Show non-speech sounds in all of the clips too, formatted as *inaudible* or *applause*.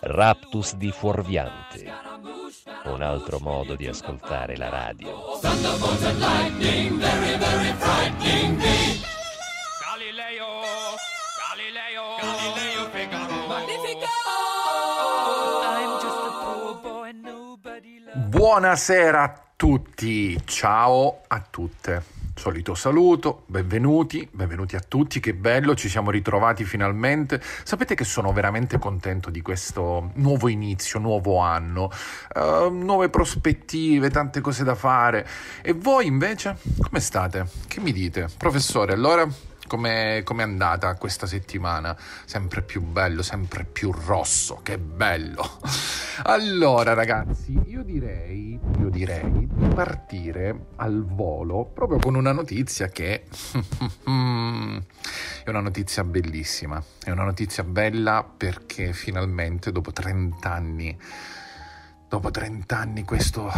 Raptus di fuorviante. Un altro modo di ascoltare la radio. Galileo, Galileo, Galileo Figaro. Magnifico! Buonasera a tutti, ciao a tutte. Solito saluto, benvenuti, benvenuti a tutti, che bello, ci siamo ritrovati finalmente. Sapete che sono veramente contento di questo nuovo inizio, nuovo anno, uh, nuove prospettive, tante cose da fare. E voi invece, come state? Che mi dite? Professore, allora come è andata questa settimana? Sempre più bello, sempre più rosso, che bello! Allora ragazzi, io direi, io direi di partire al volo proprio con una notizia che *laughs* è una notizia bellissima, è una notizia bella perché finalmente dopo 30 anni dopo 30 anni questo,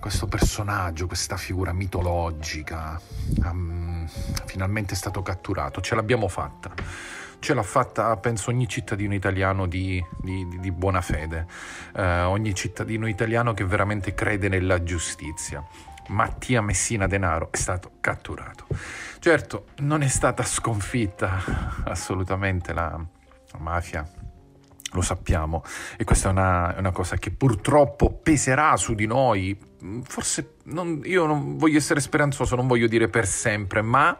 questo, personaggio, questa figura mitologica, um, finalmente è stato catturato. Ce l'abbiamo fatta. Ce l'ha fatta, penso, ogni cittadino italiano di, di, di buona fede, uh, ogni cittadino italiano che veramente crede nella giustizia. Mattia Messina Denaro è stato catturato. Certo, non è stata sconfitta assolutamente la mafia lo sappiamo. E questa è una, una, cosa che purtroppo peserà su di noi, forse non, io non voglio essere speranzoso, non voglio dire per sempre, ma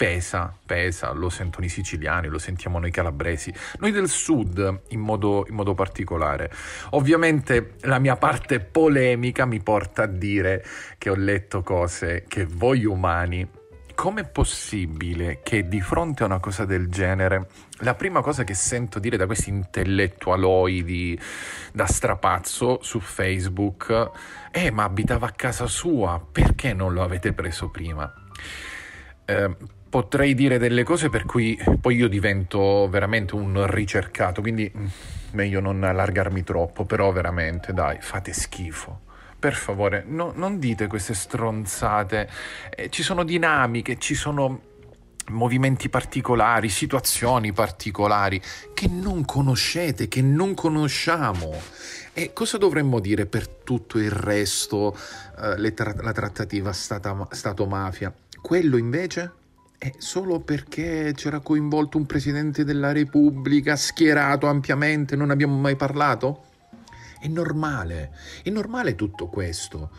pesa, pesa, lo sentono i siciliani, lo sentiamo noi calabresi, noi del sud in modo, in modo particolare. Ovviamente la mia parte polemica mi porta a dire che ho letto cose che voi umani com'è possibile che di fronte a una cosa del genere la prima cosa che sento dire da questi intellettualoidi da strapazzo su Facebook è ma abitava a casa sua, perché non lo avete preso prima? Eh, potrei dire delle cose per cui poi io divento veramente un ricercato, quindi mm, meglio non allargarmi troppo, però veramente dai, fate schifo per favore, no, non dite queste stronzate. Eh, ci sono dinamiche, ci sono movimenti particolari, situazioni particolari che non conoscete, che non conosciamo. E cosa dovremmo dire per tutto il resto, eh, tra- la trattativa Stato-mafia? Quello invece? È solo perché c'era coinvolto un presidente della Repubblica schierato ampiamente, non abbiamo mai parlato? È normale, è normale tutto questo.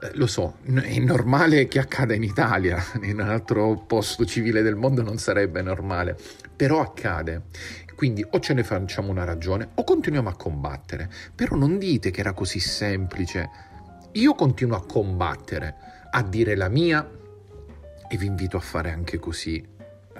Eh, lo so, è normale che accada in Italia, *laughs* in un altro posto civile del mondo non sarebbe normale, però accade. Quindi o ce ne facciamo una ragione o continuiamo a combattere. Però non dite che era così semplice. Io continuo a combattere, a dire la mia e vi invito a fare anche così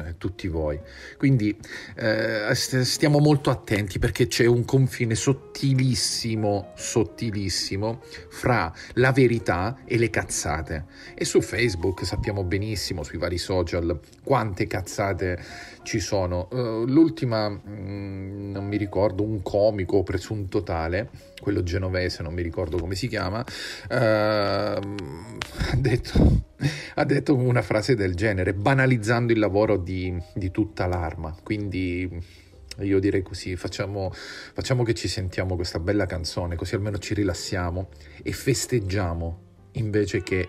eh, tutti voi. Quindi eh, stiamo molto attenti perché c'è un confine sottilissimo, sottilissimo fra la verità e le cazzate. E su Facebook sappiamo benissimo, sui vari social, quante cazzate ci sono. Uh, l'ultima, mh, mm, non mi ricordo, un comico presunto tale, quello genovese, non mi ricordo come si chiama, uh, ha detto ha detto una frase del genere, banalizzando il lavoro di, di tutta l'arma. Quindi io direi così, facciamo, facciamo che ci sentiamo questa bella canzone, così almeno ci rilassiamo e festeggiamo invece che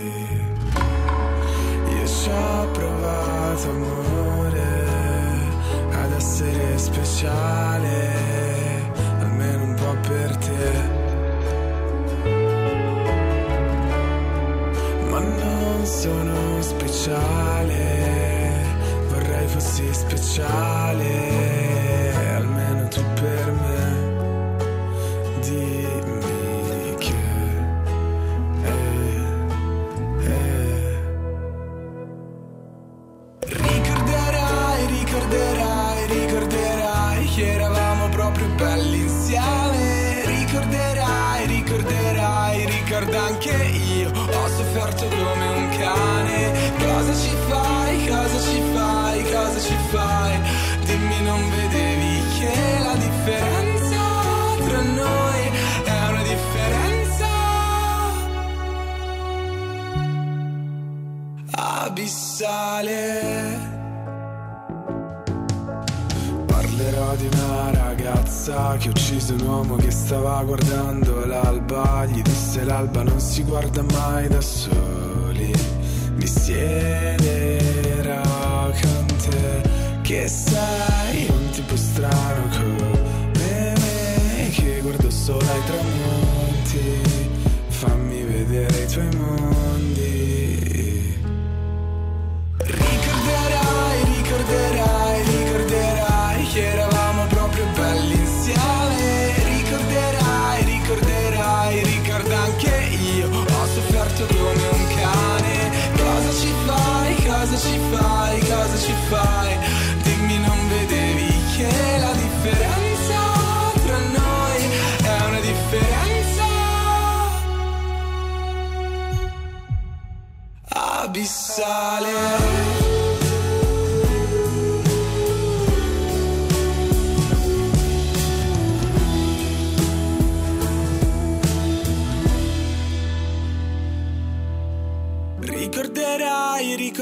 Ci ho provato amore ad essere speciale, almeno un po' per te sono speciale, vorrei fossi speciale, almeno tu per me. L'alba non si guarda mai da soli. Mi siederò con te che sei un tipo strano come me che guardo solo ai tramonti. Fammi vedere i tuoi mondi. Ricorderai, ricorderai, ricorderai che eravamo proprio belli insieme.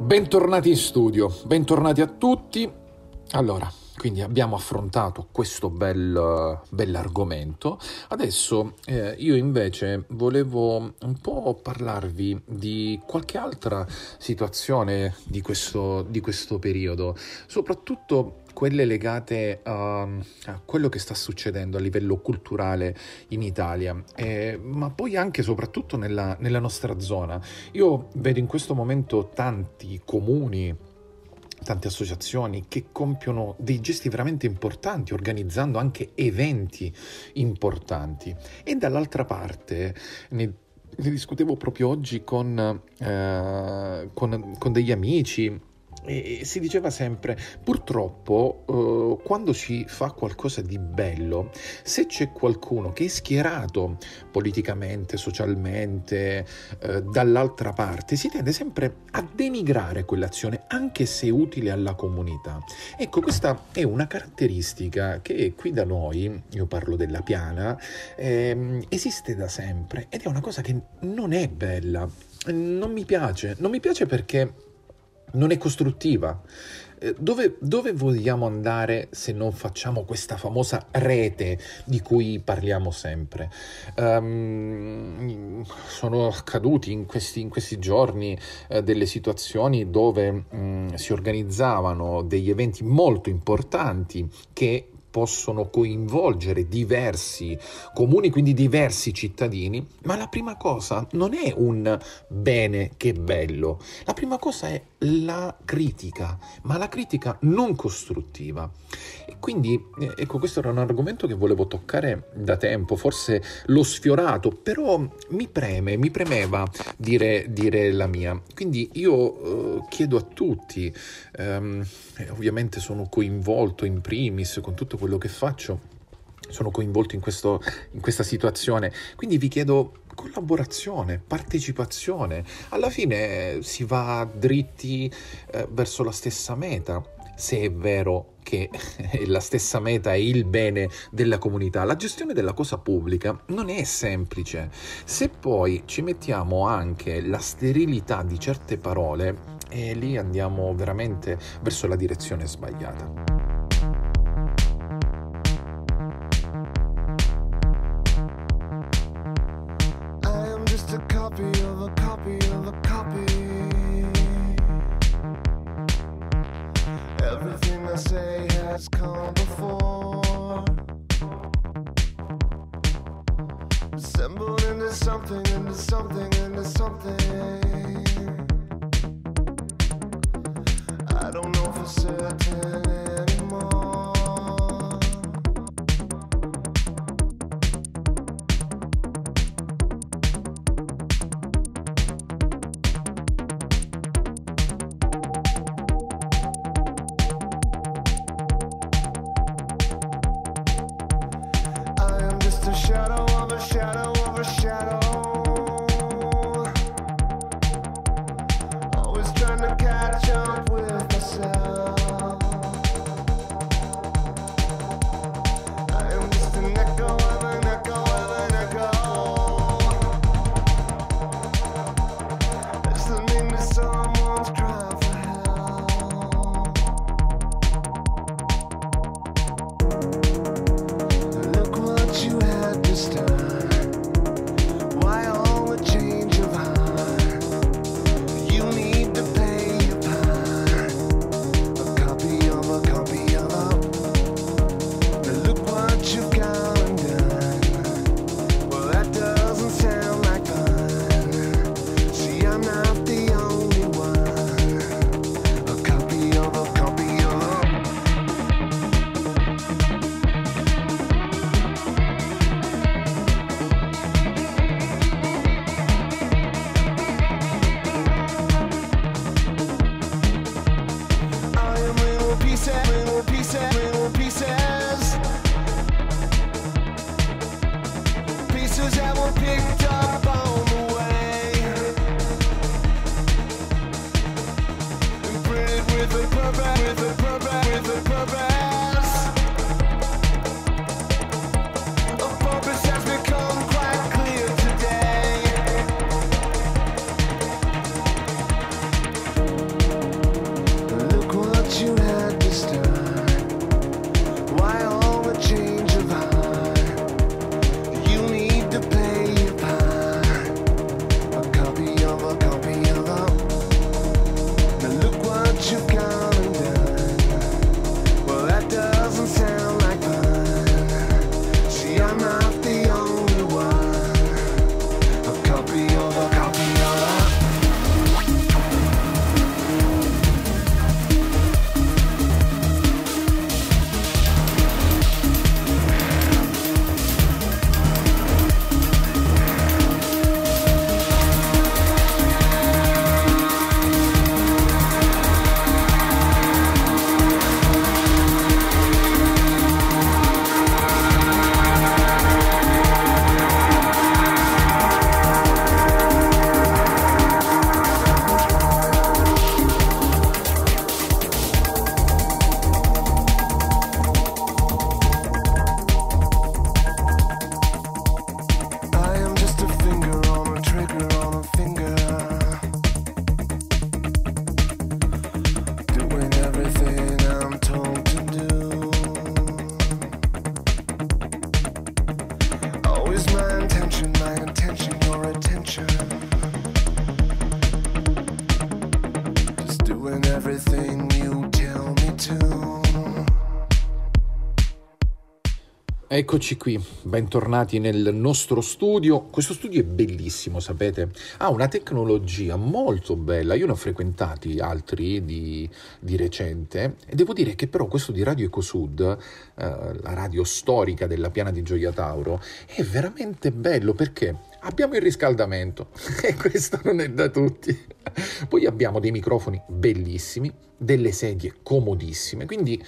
Bentornati in studio, bentornati a tutti. Allora, quindi abbiamo affrontato questo bel, bell'argomento. Adesso eh, io invece volevo un po' parlarvi di qualche altra situazione di questo, di questo periodo, soprattutto quelle legate a, a, quello che sta succedendo a livello culturale in Italia, eh, ma poi anche e soprattutto nella, nella nostra zona. Io vedo in questo momento tanti comuni, tante associazioni che compiono dei gesti veramente importanti, organizzando anche eventi importanti. E dall'altra parte, ne, ne discutevo proprio oggi con, eh, con, con degli amici e si diceva sempre, purtroppo eh, quando si fa qualcosa di bello, se c'è qualcuno che è schierato politicamente, socialmente, eh, dall'altra parte, si tende sempre a denigrare quell'azione, anche se utile alla comunità. Ecco, questa è una caratteristica che qui da noi, io parlo della piana, ehm, esiste da sempre ed è una cosa che non è bella. Non mi piace, non mi piace perché non è costruttiva. Dove, dove, vogliamo andare se non facciamo questa famosa rete di cui parliamo sempre? Um, sono accaduti in questi, in questi giorni uh, delle situazioni dove um, si organizzavano degli eventi molto importanti che possono coinvolgere diversi comuni, quindi diversi cittadini, ma la prima cosa non è un bene che bello, la prima cosa è la critica, ma la critica non costruttiva. Quindi, eh, ecco, questo era un argomento che volevo toccare da tempo, forse l'ho sfiorato, però mi preme, mi premeva dire, dire la mia. Quindi io eh, chiedo a tutti, ehm, ovviamente sono coinvolto in primis con tutto quello che faccio, sono coinvolto in, questo, in questa situazione, quindi vi chiedo collaborazione, partecipazione. Alla fine si va dritti eh, verso la stessa meta, se è vero che *laughs* la stessa meta è il bene della comunità. La gestione della cosa pubblica non è semplice. Se poi ci mettiamo anche la sterilità di certe parole, e lì andiamo veramente verso la direzione sbagliata. Come before. Assembled into something, into something, into something. I don't know for certain shadow of a shadow. Eccoci qui, bentornati nel nostro studio. Questo studio è bellissimo, sapete? Ha una tecnologia molto bella. Io ne ho frequentati altri di, di recente e devo dire che però questo di Radio Ecosud, eh, la radio storica della piana di Gioia Tauro, è veramente bello perché abbiamo il riscaldamento *laughs* e questo non è da tutti. Poi abbiamo dei microfoni bellissimi, delle sedie comodissime, quindi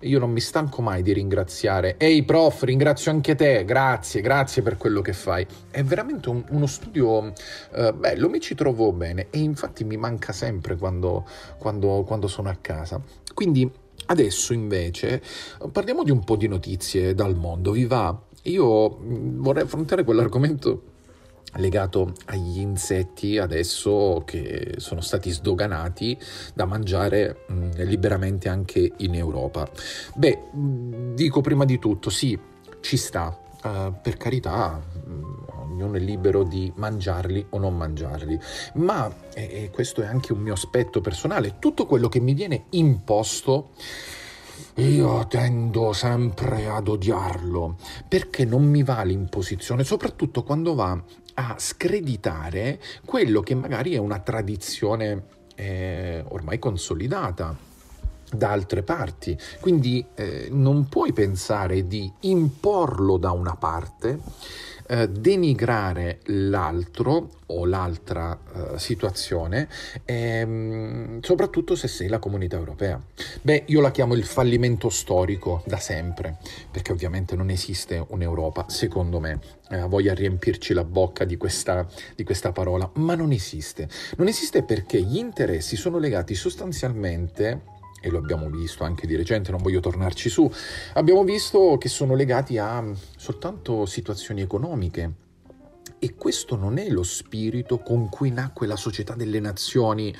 io non mi stanco mai di ringraziare. Ehi prof, ringrazio anche te, grazie, grazie per quello che fai. È veramente un, uno studio eh, bello, mi ci trovo bene e infatti mi manca sempre quando, quando, quando sono a casa. Quindi adesso invece parliamo di un po' di notizie dal mondo, vi va? Io mm, vorrei affrontare quell'argomento legato agli insetti adesso che sono stati sdoganati da mangiare mh, mm, liberamente anche in Europa. Beh, mm, dico prima di tutto, sì, ci sta, uh, per carità, mm, ognuno è libero di mangiarli o non mangiarli, ma, e questo è anche un mio aspetto personale, tutto quello che mi viene imposto io tendo sempre ad odiarlo perché non mi va l'imposizione, soprattutto quando va a screditare quello che magari è una tradizione eh, ormai consolidata da altre parti. Quindi eh, non puoi pensare di imporlo da una parte eh, denigrare l'altro o l'altra eh, situazione, ehm, soprattutto se sei la comunità europea. Beh, io la chiamo il fallimento storico da sempre, perché ovviamente non esiste un'Europa, secondo me, eh, voglia riempirci la bocca di questa, di questa parola, ma non esiste. Non esiste perché gli interessi sono legati sostanzialmente e lo abbiamo visto anche di recente, non voglio tornarci su, abbiamo visto che sono legati a soltanto situazioni economiche. E questo non è lo spirito con cui nacque la società delle nazioni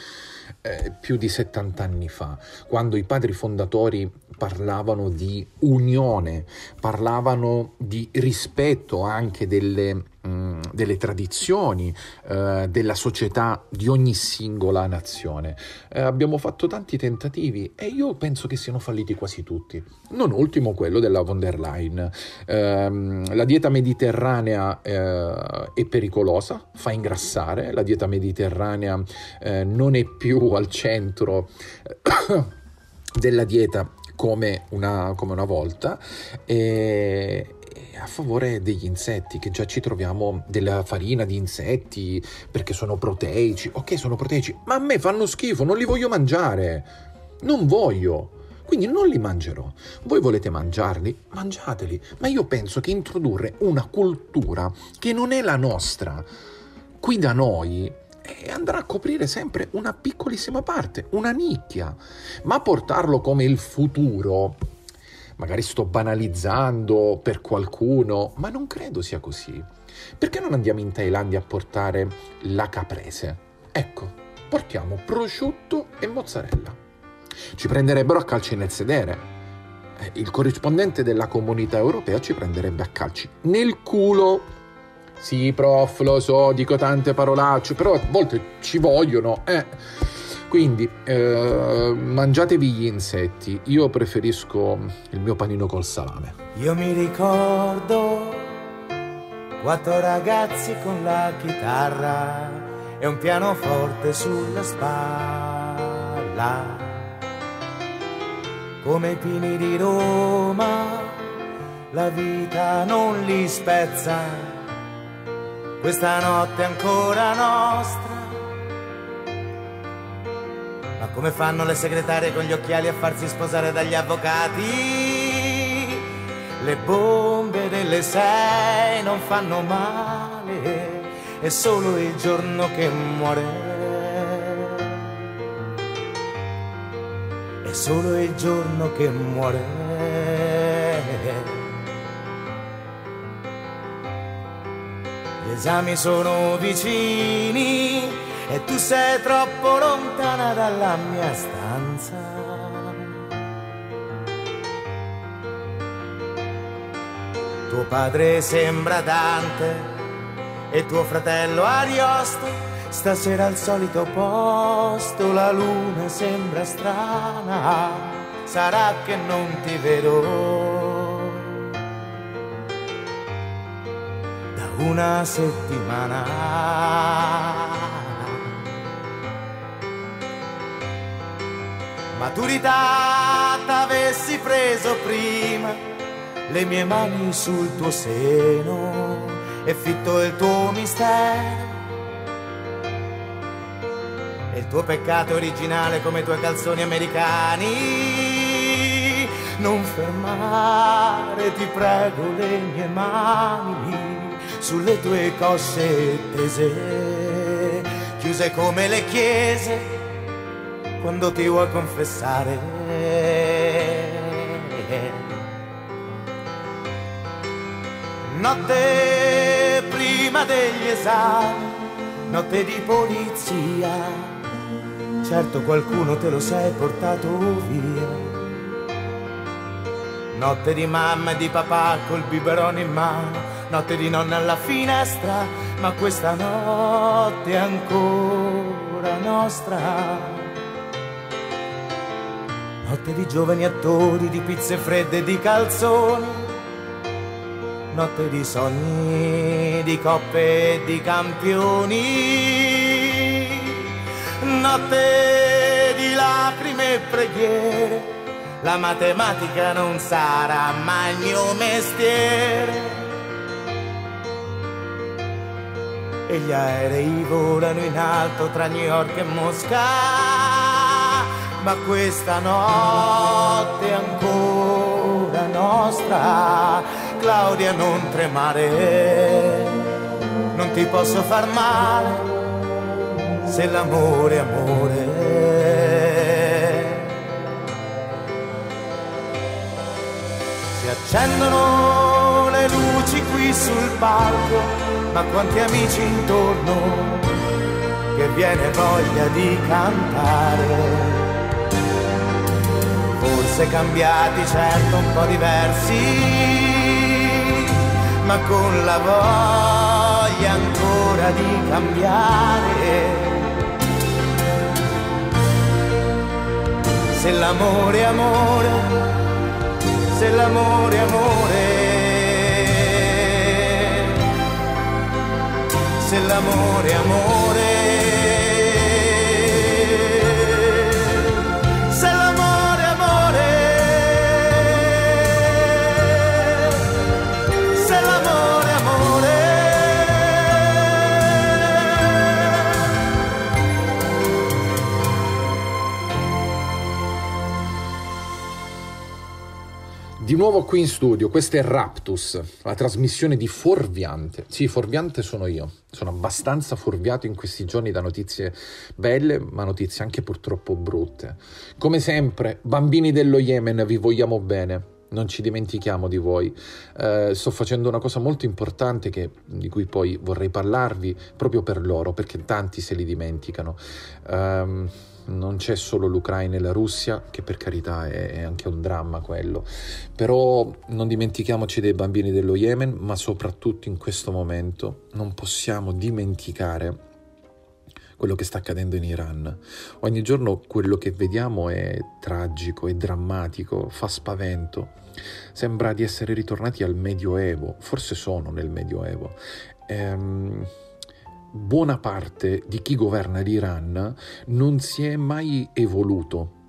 eh, più di 70 anni fa, quando i padri fondatori parlavano di unione, parlavano di rispetto anche delle, mm, delle tradizioni eh, della società di ogni singola nazione. Eh, abbiamo fatto tanti tentativi e io penso che siano falliti quasi tutti. Non ultimo quello della von der Leyen. Ehm, la dieta mediterranea eh, è pericolosa, fa ingrassare, la dieta mediterranea eh, non è più al centro *coughs* della dieta come una, come una volta e, a favore degli insetti, che già ci troviamo della farina di insetti perché sono proteici. Ok, sono proteici, ma a me fanno schifo, non li voglio mangiare. Non voglio. Quindi non li mangerò. Voi volete mangiarli? Mangiateli. Ma io penso che introdurre una cultura che non è la nostra qui da noi e andrà a coprire sempre una piccolissima parte, una nicchia, ma portarlo come il futuro, magari sto banalizzando per qualcuno, ma non credo sia così. Perché non andiamo in Thailandia a portare la caprese? Ecco, portiamo prosciutto e mozzarella. Ci prenderebbero a calci nel sedere. Eh, il corrispondente della comunità europea ci prenderebbe a calci nel culo sì, prof, lo so, dico tante parolacce, però a volte ci vogliono, eh. Quindi eh, mangiatevi gli insetti, io preferisco il mio panino col salame. Io mi ricordo quattro ragazzi con la chitarra e un pianoforte sulla spalla. Come i pini di Roma, la vita non li spezza questa notte ancora nostra. Come fanno le segretarie con gli occhiali a farsi sposare dagli avvocati? Le bombe delle sei non fanno male, è solo il giorno che muore. È solo il giorno che muore. esami sono vicini e tu sei troppo lontana dalla mia stanza. Tuo padre sembra Dante e tuo fratello Ariosto. Stasera al solito posto la luna sembra strana, sarà che non ti vedo una settimana. Maturità t'avessi preso prima le mie mani sul tuo seno e fitto il tuo mistero. E il tuo peccato originale come i tuoi calzoni americani. Non fermare, ti prego, le mie mani sulle tue cosce tese, chiuse come le chiese quando ti vuoi confessare. Notte prima degli esami, notte di polizia, certo qualcuno te lo sei portato via. Notte di mamma e di papà col biberone in mano notte di nonna alla finestra, ma questa notte è ancora nostra. Notte di giovani attori, di pizze fredde e di calzoni, notte di sogni, di coppe e di campioni, notte di lacrime e preghiere. La matematica non sarà mai il mio mestiere e gli aerei volano in alto tra New York e Mosca. Ma questa notte ancora nostra, Claudia non tremare, non ti posso far male se l'amore è amore. Si accendono le luci qui sul palco ma quanti amici intorno che viene voglia di cantare. Forse cambiati, certo un po' diversi, ma con la voglia ancora di cambiare. Se l'amore è amore, se l'amore è amore se l'amore è amore. Di nuovo qui in studio, questo è Raptus, la trasmissione di Forviante. Sì, Forviante sono io. Sono abbastanza fuorviato in questi giorni da notizie belle, ma notizie anche purtroppo brutte. Come sempre, bambini dello Yemen, vi vogliamo bene. Non ci dimentichiamo di voi. Eh, sto facendo una cosa molto importante che, di cui poi vorrei parlarvi proprio per loro, perché tanti se li dimenticano. Um, non c'è solo l'Ucraina e la Russia, che per carità è, è, anche un dramma quello, però non dimentichiamoci dei bambini dello Yemen, ma soprattutto in questo momento non possiamo dimenticare quello che sta accadendo in Iran. Ogni giorno quello che vediamo è tragico, è drammatico, fa spavento. Sembra di essere ritornati al Medioevo, forse sono nel Medioevo. Ehm, buona parte di chi governa l'Iran non si è mai evoluto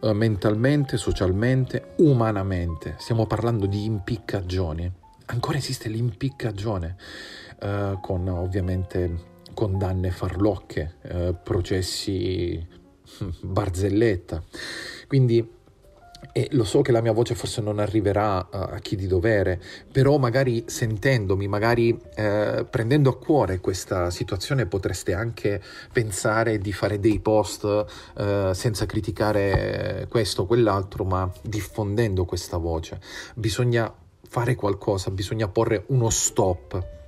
eh, mentalmente, socialmente, umanamente. Stiamo parlando di impiccagione. Ancora esiste l'impiccagione, eh, con ovviamente condanne farlocche, eh, processi barzelletta. Quindi e lo so che la mia voce forse non arriverà a, chi di dovere, però magari sentendomi, magari eh, prendendo a cuore questa situazione potreste anche pensare di fare dei post eh, senza criticare questo o quell'altro, ma diffondendo questa voce. Bisogna fare qualcosa, bisogna porre uno stop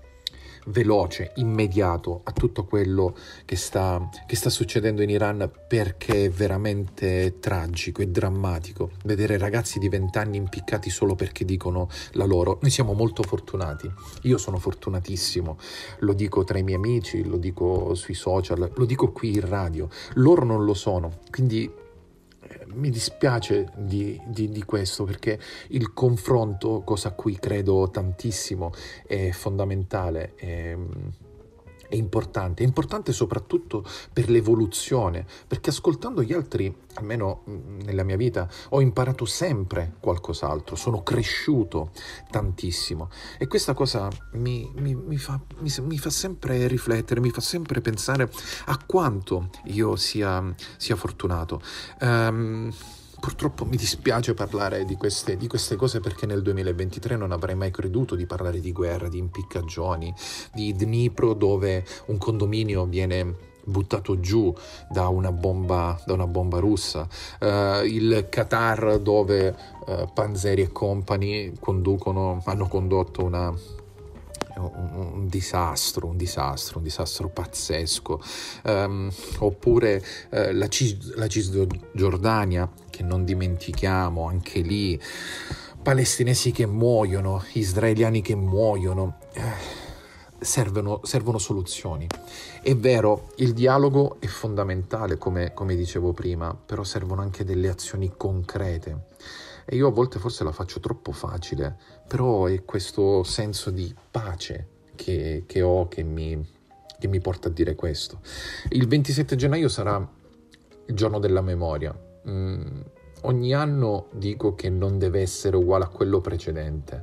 veloce, immediato a tutto quello che sta, che sta succedendo in Iran perché è veramente tragico e drammatico. Vedere ragazzi di 20 anni impiccati solo perché dicono la loro. Noi siamo molto fortunati, io sono fortunatissimo, lo dico tra i miei amici, lo dico sui social, lo dico qui in radio, loro non lo sono, quindi mi dispiace di, di, di, questo perché il confronto, cosa a cui credo tantissimo, è fondamentale. È, è importante, è importante soprattutto per l'evoluzione, perché ascoltando gli altri, almeno nella mia vita, ho imparato sempre qualcos'altro, sono cresciuto tantissimo e questa cosa mi, mi, mi, fa, mi fa, sempre riflettere, mi fa sempre pensare a quanto io sia, sia fortunato. Um, Purtroppo mi dispiace parlare di queste, di queste, cose perché nel 2023 non avrei mai creduto di parlare di guerra, di impiccagioni, di Dnipro dove un condominio viene buttato giù da una bomba, da una bomba russa, uh, il Qatar dove uh, Panzeri e compagni conducono, hanno condotto una, un, un, disastro, un disastro, un disastro pazzesco. Um, oppure uh, la, Cis- la Cisgiordania, che non dimentichiamo, anche lì, palestinesi che muoiono, israeliani che muoiono. Eh, servono, servono, soluzioni. È vero, il dialogo è fondamentale, come, come dicevo prima, però servono anche delle azioni concrete. E io a volte forse la faccio troppo facile, però è questo senso di pace che, che ho che mi, che mi porta a dire questo. Il 27 gennaio sarà il giorno della memoria. Mm, ogni anno dico che non deve essere uguale a quello precedente,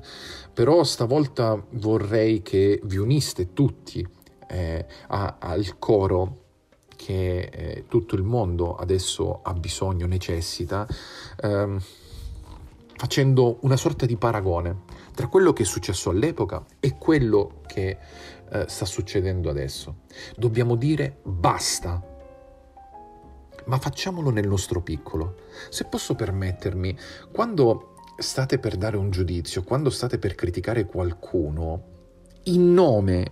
però stavolta vorrei che vi uniste tutti eh, al coro che eh, tutto il mondo adesso ha bisogno, necessita, ehm, facendo una sorta di paragone tra quello che è successo all'epoca e quello che eh, sta succedendo adesso. Dobbiamo dire basta, ma facciamolo nel nostro piccolo. Se posso permettermi, quando state per dare un giudizio, quando state per criticare qualcuno, in nome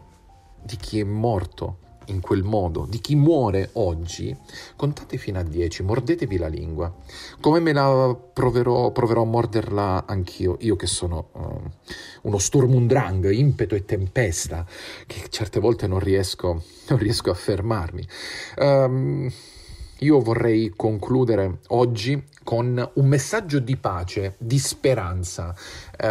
di chi è morto, in quel modo, di chi muore oggi, contate fino a 10, mordetevi la lingua. Come me la proverò, proverò a morderla anch'io, io che sono uh, uno Sturmundrang, impeto e tempesta, che certe volte non riesco, non riesco a fermarmi. Um, io vorrei concludere oggi con un messaggio di pace, di speranza, uh,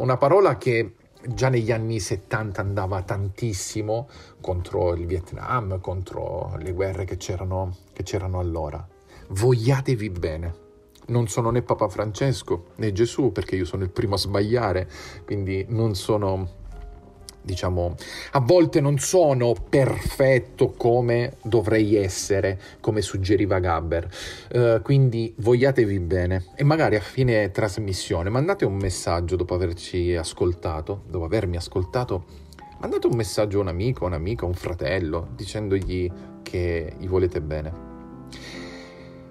una parola che già negli anni 70 andava tantissimo contro il Vietnam, contro le guerre che c'erano, che c'erano allora. Vogliatevi bene. Non sono né Papa Francesco né Gesù perché io sono il primo a sbagliare, quindi non sono diciamo, a volte non sono perfetto come dovrei essere, come suggeriva Gabber. Uh, quindi vogliatevi bene e magari a fine trasmissione mandate un messaggio dopo averci ascoltato, dopo avermi ascoltato, mandate un messaggio a un amico, un'amica, un fratello, dicendogli che gli volete bene.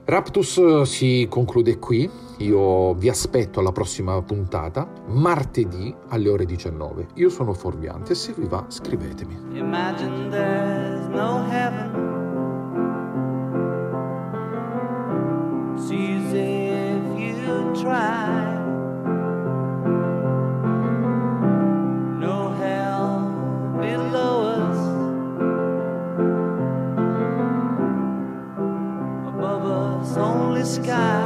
Raptus eh, si conclude qui, io vi aspetto alla prossima puntata, martedì alle ore 19. Io sono Forviante e se vi va scrivetemi. Sky.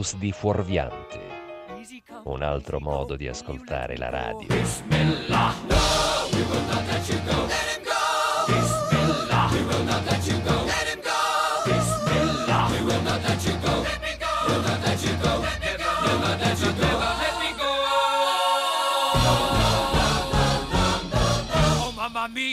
Raptus di Fuorviante. Un altro modo di ascoltare la radio. Bismillah, no, we will not let you go. Let him go. Bismillah, we will not let you go.